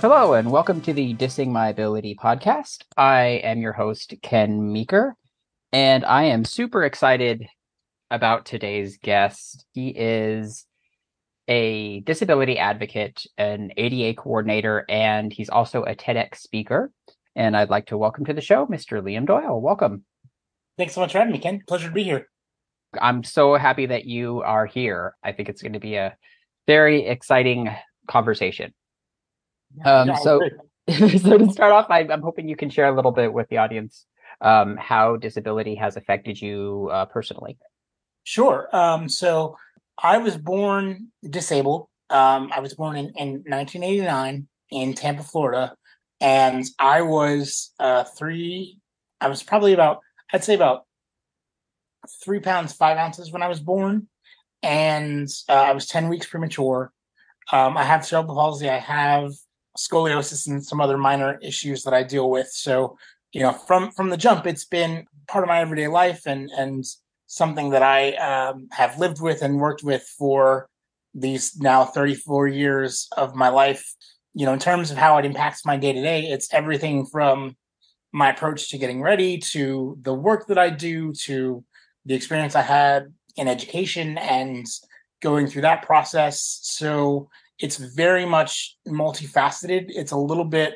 Hello, and welcome to the Dissing My Ability podcast. I am your host, Ken Meeker, and I am super excited about today's guest. He is a disability advocate, an ADA coordinator, and he's also a TEDx speaker. And I'd like to welcome to the show Mr. Liam Doyle. Welcome. Thanks so much for having me, Ken. Pleasure to be here. I'm so happy that you are here. I think it's going to be a very exciting conversation. Um, so, so to start off, I, am hoping you can share a little bit with the audience um, how disability has affected you uh, personally. Sure. Um, so I was born disabled. Um, I was born in, in 1989 in Tampa, Florida, and I was uh, three. I was probably about, I'd say about three pounds five ounces when I was born, and uh, I was 10 weeks premature. Um, I have cerebral palsy. I have scoliosis and some other minor issues that I deal with. So, you know, from from the jump, it's been part of my everyday life and and something that I um, have lived with and worked with for these now 34 years of my life. You know, in terms of how it impacts my day to day, it's everything from my approach to getting ready to the work that I do to the experience I had in education and going through that process. So it's very much multifaceted. It's a little bit,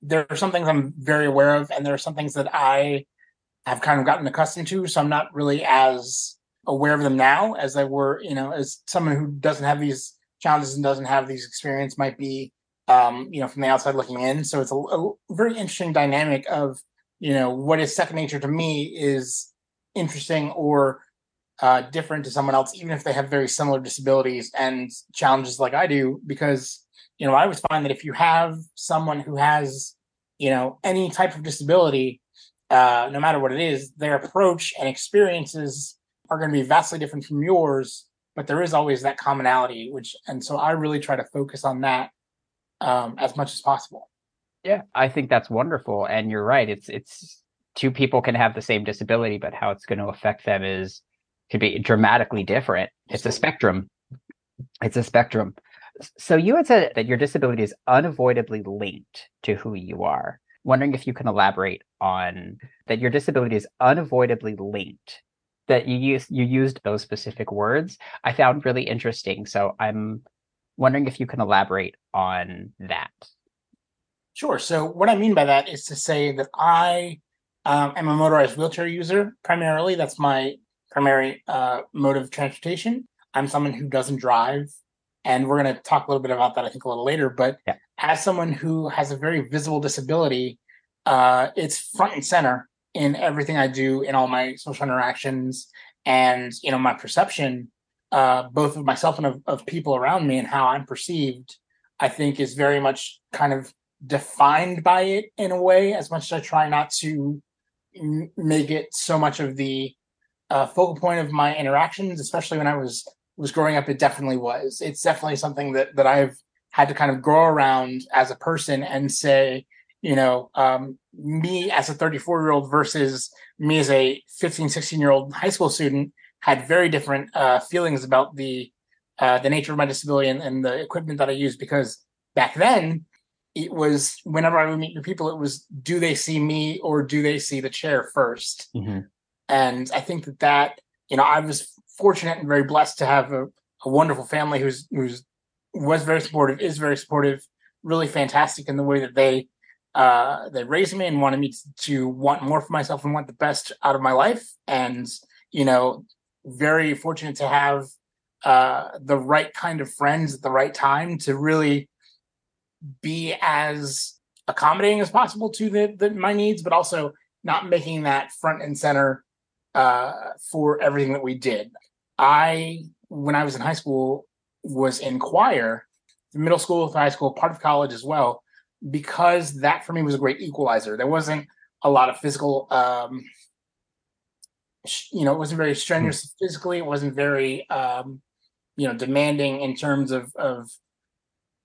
there are some things I'm very aware of, and there are some things that I have kind of gotten accustomed to. So I'm not really as aware of them now as I were, you know, as someone who doesn't have these challenges and doesn't have these experience might be, um, you know, from the outside looking in. So it's a, a very interesting dynamic of, you know, what is second nature to me is interesting or uh, different to someone else, even if they have very similar disabilities and challenges like I do. Because you know, I always find that if you have someone who has you know any type of disability, uh, no matter what it is, their approach and experiences are going to be vastly different from yours. But there is always that commonality, which and so I really try to focus on that um, as much as possible. Yeah, I think that's wonderful, and you're right. It's it's two people can have the same disability, but how it's going to affect them is could be dramatically different. It's a spectrum. It's a spectrum. So you had said that your disability is unavoidably linked to who you are. Wondering if you can elaborate on that your disability is unavoidably linked. That you used you used those specific words. I found really interesting. So I'm wondering if you can elaborate on that. Sure. So what I mean by that is to say that I um, am a motorized wheelchair user primarily. That's my primary uh, mode of transportation. I'm someone who doesn't drive, and we're going to talk a little bit about that, I think, a little later. But yeah. as someone who has a very visible disability, uh, it's front and center in everything I do, in all my social interactions, and you know my perception, uh, both of myself and of, of people around me, and how I'm perceived. I think is very much kind of defined by it in a way. As much as I try not to make it so much of the uh, focal point of my interactions, especially when I was was growing up. It definitely was. It's definitely something that that I've had to kind of grow around as a person and say, you know, um, me as a 34 year old versus me as a 15, 16 year old high school student had very different uh, feelings about the uh, the nature of my disability and, and the equipment that I used because back then it was whenever I would meet new people, it was do they see me or do they see the chair 1st mm-hmm. And I think that that, you know, I was fortunate and very blessed to have a, a wonderful family who's, who's was very supportive, is very supportive, really fantastic in the way that they, uh, they raised me and wanted me to, to want more for myself and want the best out of my life. And, you know, very fortunate to have, uh, the right kind of friends at the right time to really be as accommodating as possible to the, the my needs, but also not making that front and center uh, for everything that we did. I, when I was in high school, was in choir, middle school, high school, part of college as well, because that for me was a great equalizer. There wasn't a lot of physical, um, you know, it wasn't very strenuous hmm. physically. It wasn't very, um, you know, demanding in terms of, of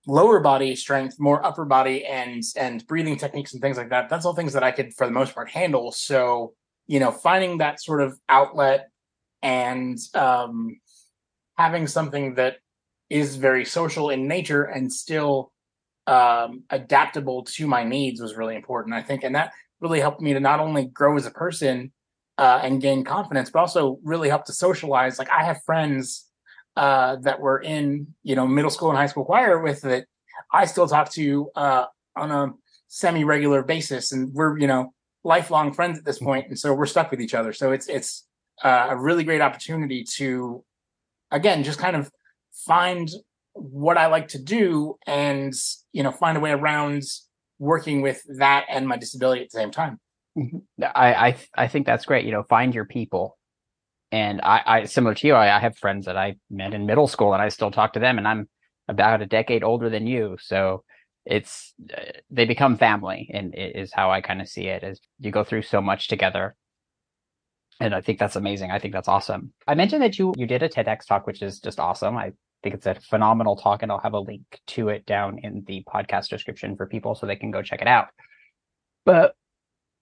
lower body strength, more upper body and and breathing techniques and things like that. That's all things that I could, for the most part, handle. So you know, finding that sort of outlet and um, having something that is very social in nature and still um, adaptable to my needs was really important. I think, and that really helped me to not only grow as a person uh, and gain confidence, but also really helped to socialize. Like I have friends uh, that were in you know middle school and high school choir with that I still talk to uh, on a semi regular basis, and we're you know lifelong friends at this point, and so we're stuck with each other. So it's it's uh, a really great opportunity to again just kind of find what I like to do and you know find a way around working with that and my disability at the same time. Mm-hmm. I I, I think that's great. You know, find your people. And I, I similar to you, I, I have friends that I met in middle school, and I still talk to them. And I'm about a decade older than you, so it's uh, they become family, and is how I kind of see it. As you go through so much together, and I think that's amazing. I think that's awesome. I mentioned that you you did a TEDx talk, which is just awesome. I think it's a phenomenal talk, and I'll have a link to it down in the podcast description for people so they can go check it out. But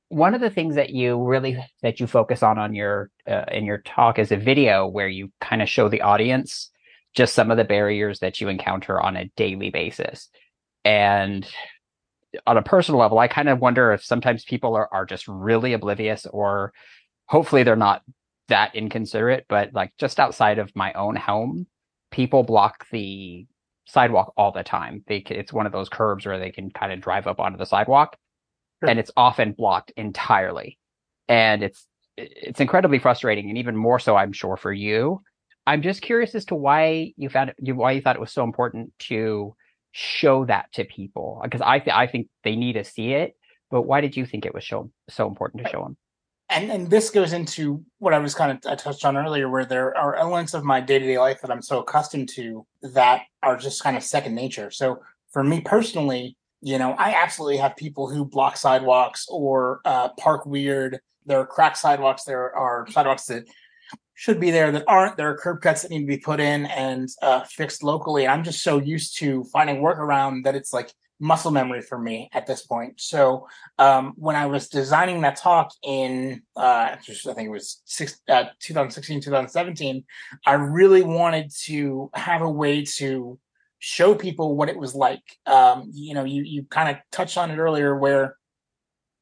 one of the things that you really that you focus on on your uh, in your talk is a video where you kind of show the audience just some of the barriers that you encounter on a daily basis and on a personal level i kind of wonder if sometimes people are, are just really oblivious or hopefully they're not that inconsiderate but like just outside of my own home people block the sidewalk all the time. They it's one of those curbs where they can kind of drive up onto the sidewalk, sure. and it's often blocked entirely, and it's it's incredibly frustrating, and even more so, I'm sure, for you. I'm just curious as to why you found it, why you thought it was so important to show that to people because I th- I think they need to see it. But why did you think it was so so important to show them? and and this goes into what I was kind of I touched on earlier, where there are elements of my day to day life that I'm so accustomed to that are just kind of second nature. So for me personally, you know, I absolutely have people who block sidewalks or uh, park weird. There are cracked sidewalks. There are sidewalks that should be there that aren't. There are curb cuts that need to be put in and uh, fixed locally. I'm just so used to finding workaround that it's like muscle memory for me at this point. So um, when I was designing that talk in, uh, I think it was six, uh, 2016, 2017, I really wanted to have a way to show people what it was like. Um, you know, you you kind of touched on it earlier, where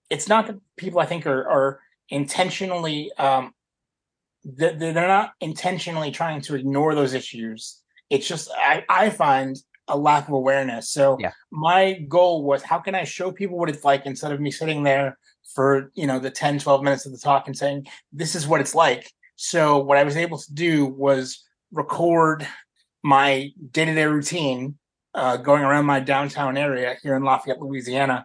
it's not that people I think are are intentionally um, they're not intentionally trying to ignore those issues. It's just I, I find a lack of awareness. So yeah. my goal was how can I show people what it's like instead of me sitting there for, you know, the 10, 12 minutes of the talk and saying, this is what it's like. So what I was able to do was record my day-to-day routine uh, going around my downtown area here in Lafayette, Louisiana,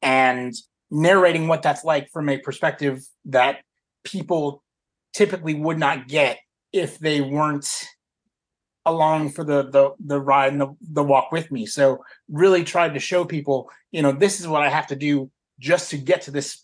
and narrating what that's like from a perspective that people typically would not get if they weren't along for the the the ride and the, the walk with me. So really tried to show people, you know, this is what I have to do just to get to this.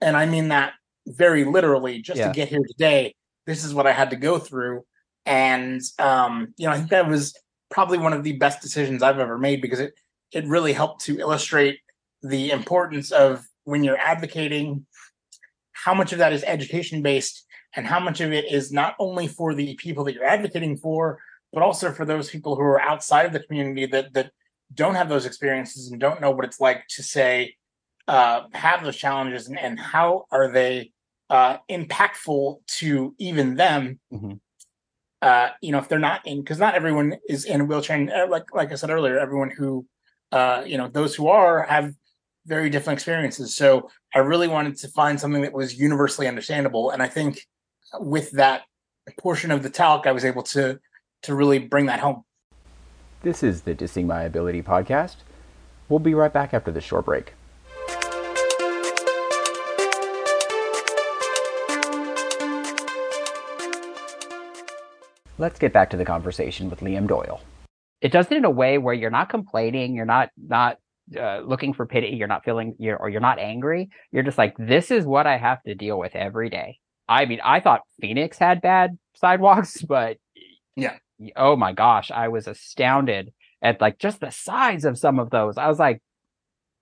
And I mean that very literally, just yeah. to get here today. This is what I had to go through. And um, you know, I think that was probably one of the best decisions I've ever made because it it really helped to illustrate the importance of when you're advocating how much of that is education based and how much of it is not only for the people that you're advocating for, but also for those people who are outside of the community that that don't have those experiences and don't know what it's like to say uh, have those challenges and, and how are they uh, impactful to even them. Mm-hmm. Uh, you know, if they're not in, because not everyone is in a wheelchair. And uh, like like I said earlier, everyone who, uh, you know, those who are have very different experiences. So I really wanted to find something that was universally understandable, and I think with that portion of the talk, I was able to to really bring that home. This is the Dissing My Ability podcast. We'll be right back after this short break. Let's get back to the conversation with Liam Doyle. It does it in a way where you're not complaining, you're not not uh, looking for pity, you're not feeling, you're, or you're not angry. You're just like, this is what I have to deal with every day. I mean, I thought Phoenix had bad sidewalks, but yeah. Oh my gosh, I was astounded at like just the size of some of those. I was like,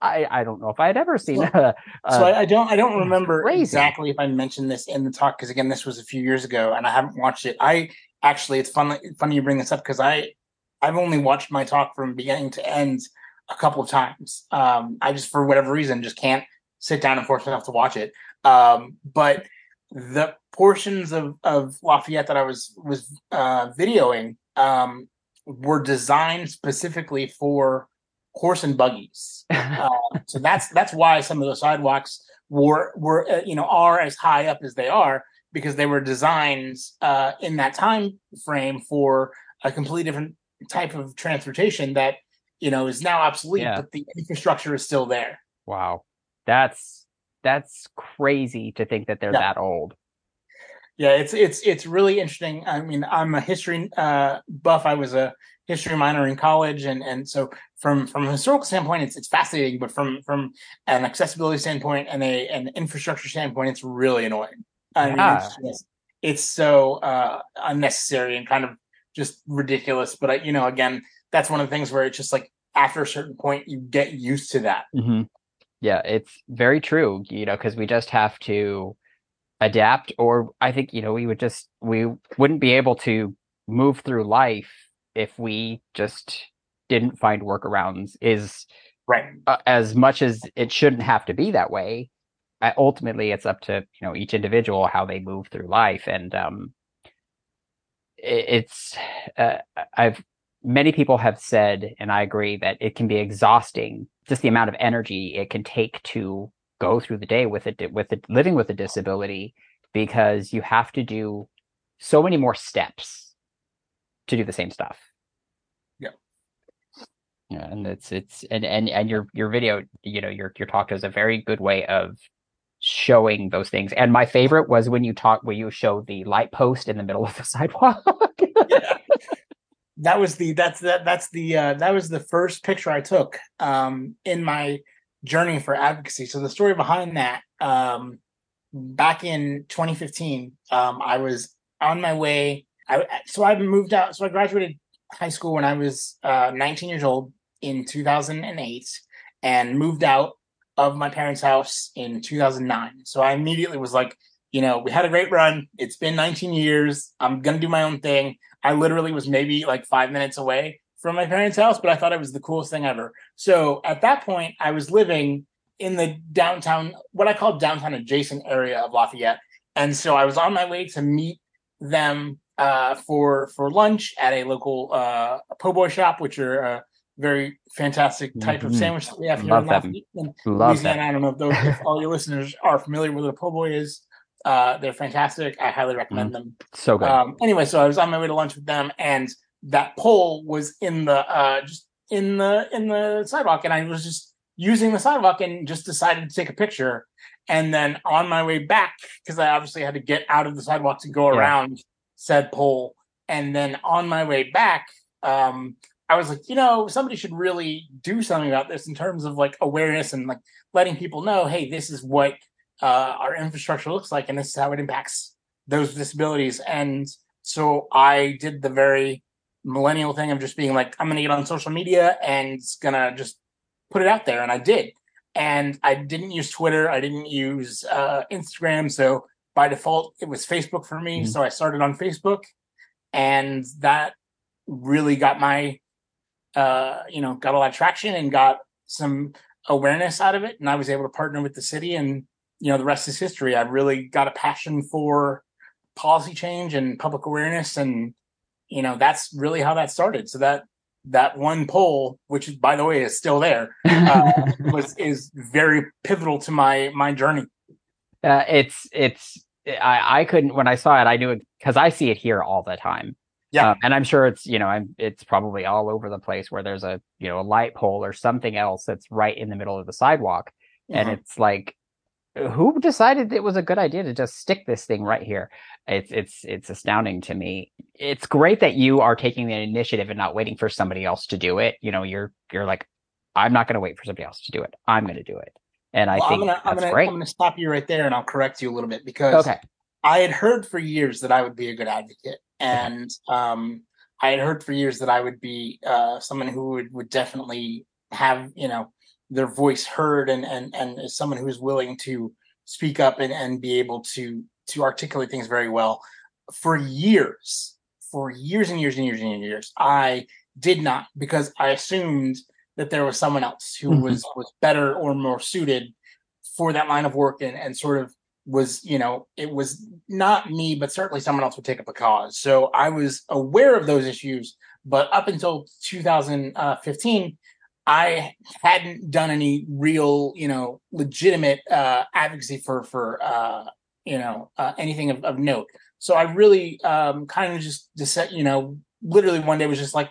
I, I don't know if I had ever seen. a, a, so I, I, don't I don't remember crazy. exactly if I mentioned this in the talk because again this was a few years ago and I haven't watched it. I actually it's fun funny you bring this up because I I've only watched my talk from beginning to end. a couple of times. Um, I just, for whatever reason, just can't sit down and force myself to watch it. Um, but the portions of, of Lafayette that I was was uh, videoing um, were designed specifically for horse and buggies. uh, so that's that's why some of the sidewalks were were uh, you know are as high up as they are because they were designed uh, in that time frame for a completely different type of transportation that you know is now obsolete, yeah. but the infrastructure is still there. Wow, that's that's crazy to think that they're yeah. that old. Yeah, it's it's it's really interesting. I mean, I'm a history uh, buff. I was a history minor in college, and and so from from a historical standpoint, it's it's fascinating. But from from an accessibility standpoint and a an infrastructure standpoint, it's really annoying. I mean, yeah. it's, just, it's so uh, unnecessary and kind of just ridiculous. But I, you know, again, that's one of the things where it's just like after a certain point, you get used to that. Mm-hmm. Yeah, it's very true. You know, because we just have to adapt, or I think you know we would just we wouldn't be able to move through life if we just didn't find workarounds. Is right uh, as much as it shouldn't have to be that way. Ultimately, it's up to you know each individual how they move through life, and um, it's uh, I've many people have said, and I agree that it can be exhausting, just the amount of energy it can take to go through the day with it, with it, living with a disability, because you have to do so many more steps to do the same stuff. Yeah. Yeah, and it's it's and and and your your video, you know, your your talk is a very good way of showing those things. And my favorite was when you talk when you show the light post in the middle of the sidewalk. yeah. That was the that's that that's the uh that was the first picture I took um in my journey for advocacy. So the story behind that um back in 2015 um I was on my way I so I moved out so I graduated high school when I was uh 19 years old in 2008 and moved out of my parents' house in 2009. So I immediately was like, you know, we had a great run. It's been 19 years. I'm to do my own thing. I literally was maybe like five minutes away from my parents' house, but I thought it was the coolest thing ever. So at that point, I was living in the downtown, what I call downtown adjacent area of Lafayette. And so I was on my way to meet them uh, for for lunch at a local uh, po' boy shop, which are a very fantastic type mm-hmm. of sandwich that we have here Love in Lafayette. Louisiana. That. I don't know if, those, if all your listeners are familiar with what a po' boy is. Uh, they're fantastic. I highly recommend mm. them. So good. Um, anyway, so I was on my way to lunch with them, and that pole was in the uh, just in the in the sidewalk, and I was just using the sidewalk and just decided to take a picture. And then on my way back, because I obviously had to get out of the sidewalk to go around said pole, and then on my way back, um, I was like, you know, somebody should really do something about this in terms of like awareness and like letting people know, hey, this is what uh, our infrastructure looks like, and this is how it impacts those disabilities. And so I did the very millennial thing of just being like, I'm going to get on social media and gonna just put it out there, and I did. And I didn't use Twitter, I didn't use uh, Instagram, so by default it was Facebook for me. Mm-hmm. So I started on Facebook, and that really got my uh, you know, got a lot of traction and got some awareness out of it. And I was able to partner with the city and, you know, the rest is history. I've really got a passion for policy change and public awareness. And, you know, that's really how that started. So that, that one pole, which by the way is still there, uh, was is very pivotal to my my journey. Uh, it's it's I I couldn't when I saw it I knew it because I see it here all the time. Yeah, um, and I'm sure it's you know I'm it's probably all over the place where there's a you know a light pole or something else that's right in the middle of the sidewalk, mm-hmm. and it's like who decided it was a good idea to just stick this thing right here? It's it's it's astounding to me. It's great that you are taking the initiative and not waiting for somebody else to do it. You know, you're you're like, I'm not going to wait for somebody else to do it. I'm going to do it. And I well, think I'm gonna, that's I'm gonna, great. I'm going to stop you right there, and I'll correct you a little bit because okay. I had heard for years that I would be a good advocate, and um, I had heard for years that I would be uh, someone who would, would definitely have you know their voice heard, and and and is someone who is willing to speak up and, and be able to to articulate things very well. For years, for years and years and years and years, I did not because I assumed that there was someone else who mm-hmm. was was better or more suited for that line of work and, and sort of was you know it was not me but certainly someone else would take up a cause so i was aware of those issues but up until 2015 i hadn't done any real you know legitimate uh, advocacy for for uh, you know uh, anything of, of, note so i really um, kind of just just you know literally one day was just like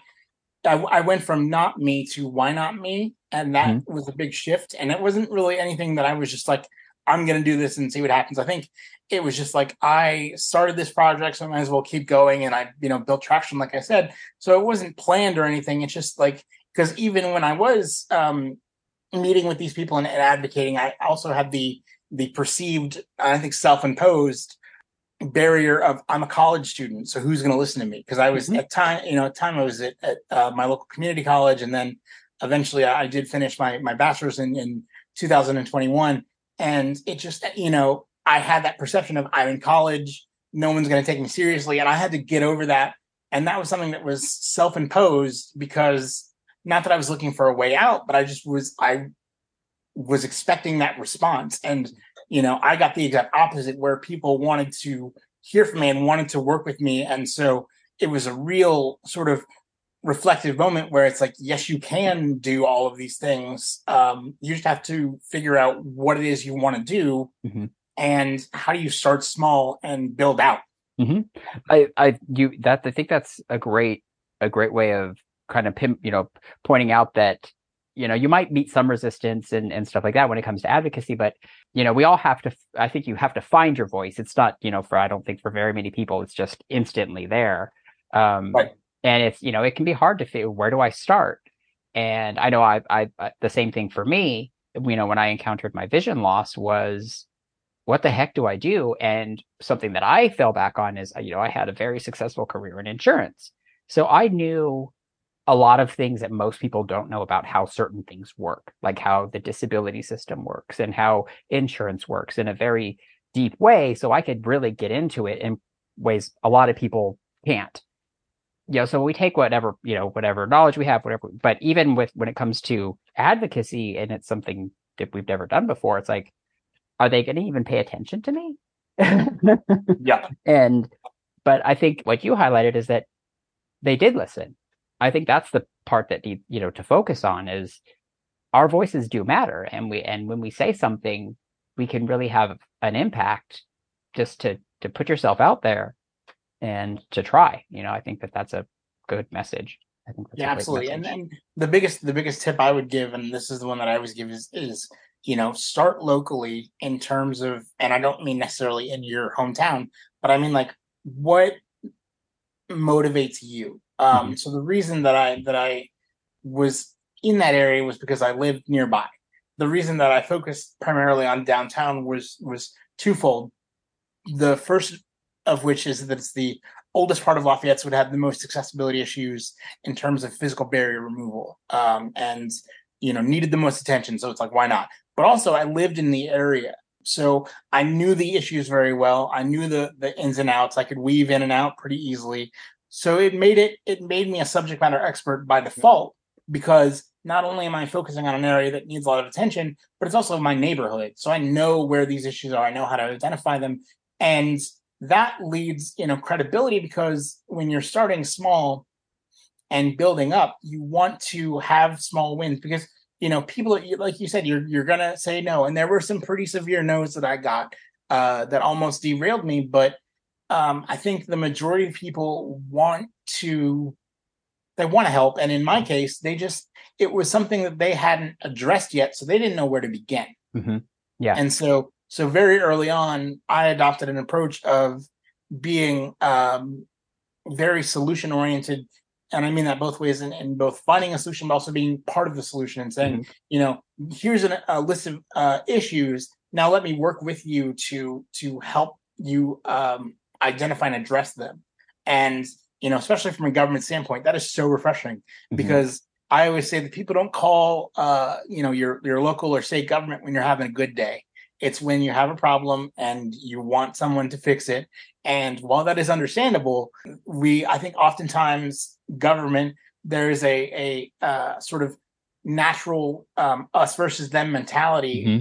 I, I, went from not me to why not me and that mm-hmm. was a big shift and it wasn't really anything that i was just like I'm going to do this and see what happens. I think it was just like I started this project, so I might as well keep going. And I, you know, built traction, like I said. So it wasn't planned or anything. It's just like because even when I was um, meeting with these people and, and advocating, I also had the the perceived, I think, self-imposed barrier of I'm a college student, so who's going to listen to me? Because I was mm-hmm. at time, you know, at time I was at, at uh, my local community college, and then eventually I, I did finish my my bachelor's in, in 2021 and it just, you know, I had that perception of I'm in college, no one's going to take me seriously. And I had to get over that. And that was something that was self imposed because not that I was looking for a way out, but I just was, I was expecting that response. And, you know, I got the exact opposite where people wanted to hear from me and wanted to work with me. And so it was a real sort of reflective moment where it's like, yes, you can do all of these things. Um, you just have to figure out what it is you want to do mm-hmm. and how do you start small and build out. Mm-hmm. I, I, you, that, I think that's a great, a great way of kind of, you know, pointing out that, you know, you might meet some resistance and, and stuff like that when it comes to advocacy, but, you know, we all have to, I think you have to find your voice. It's not, you know, for, I don't think for very many people, it's just instantly there. Um, right and it's you know it can be hard to figure where do I start. And I know I, I, I the same thing for me. You know, when I encountered my vision loss was what the heck do I do? And something that I fell back on is, you know, I had a very successful career in insurance. So I knew a lot of things that most people don't know about how certain things work, like how the disability system works and how insurance works in a very deep way. So I could really get into it in ways a lot of people can't you know, so we take whatever, you know, whatever knowledge we have, whatever, but even with when it comes to advocacy and it's something that we've never done before, it's like, are they going to even pay attention to me? yeah. And, but I think what you highlighted is that they did listen. I think that's the part that need, you know, to focus on is our voices do matter. And we, and when we say something, we can really have an impact just to, to put yourself out there and to try. You know, I think that that's a good message. I think yeah, absolutely. And then the biggest the biggest tip I would give, and this is the one that I always give, is is you know start locally in terms of, and I don't mean necessarily in your hometown, but I mean like what motivates you. Um, mm-hmm. So the reason that I that I was in that area was because I lived nearby. The reason that I focused primarily on downtown was was twofold. The first of which is that it's the oldest part of Lafayette, so would have the most accessibility issues in terms of physical barrier removal, um, and you know needed the most attention. So it's like, why not? But also, I lived in the area, so I knew the issues very well. I knew the the ins and outs. I could weave in and out pretty easily. So it made it it made me a subject matter expert by default because not only am I focusing on an area that needs a lot of attention, but it's also my neighborhood. So I know where these issues are. I know how to identify them. And that leads you know credibility because when you're starting small and building up you want to have small wins because you know people like you said you're you're gonna say no and there were some pretty severe no's that i got uh, that almost derailed me but um, i think the majority of people want to they want to help and in my case they just it was something that they hadn't addressed yet so they didn't know where to begin mm-hmm. yeah and so so very early on, I adopted an approach of being um, very solution oriented. And I mean that both ways in, in, both finding a solution, but also being part of the solution and saying, mm-hmm. you know, here's an, a list of uh, issues. Now let me work with you to to help you um, identify and address them. And you know, especially from a government standpoint, that is so refreshing mm-hmm. because I always say that people don't call uh, you know your your local or state government when you're having a good day. It's when you have a problem and you want someone to fix it. And while that is understandable, we, I think oftentimes government, there is a, a uh, sort of natural um, us versus them mentality. Mm-hmm.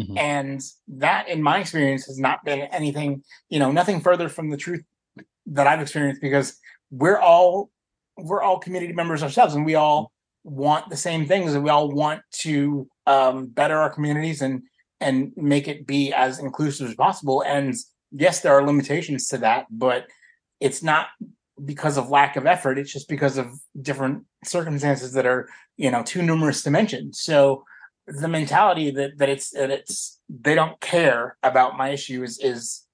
Mm-hmm. And that, in my experience, has not been anything, you know, nothing further from the truth that I've experienced because we're all we're all community members ourselves and we all want the same things and we all want to um, better our communities and and make it be as inclusive as possible. And yes there are limitations to that but it's not because of lack of effort. It's just because of different circumstances that are you know too numerous to mention. So the mentality that that it's that it's they don't care about my issues is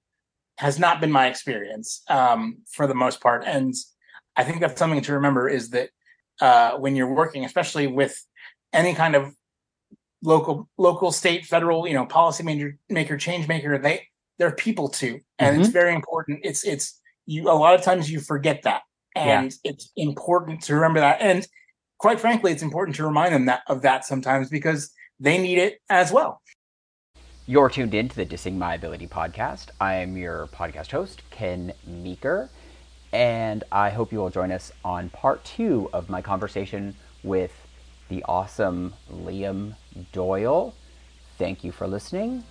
has not been my experience um, for the most part. And i think that's something to remember is that uh, when you're working especially with any kind of local local state federal you know policy maker, maker change maker they they're people too. And mm-hmm. it's very important. It's it's you a lot of times you forget that. And yeah. it's important to remember that. And quite frankly it's important to remind them that of that sometimes because they need it as well. You're tuned in to the dissing my ability podcast. I'm your podcast host ken meeker and i hope you will join us on part two of my conversation with the awesome liam doyle. Thank you for listening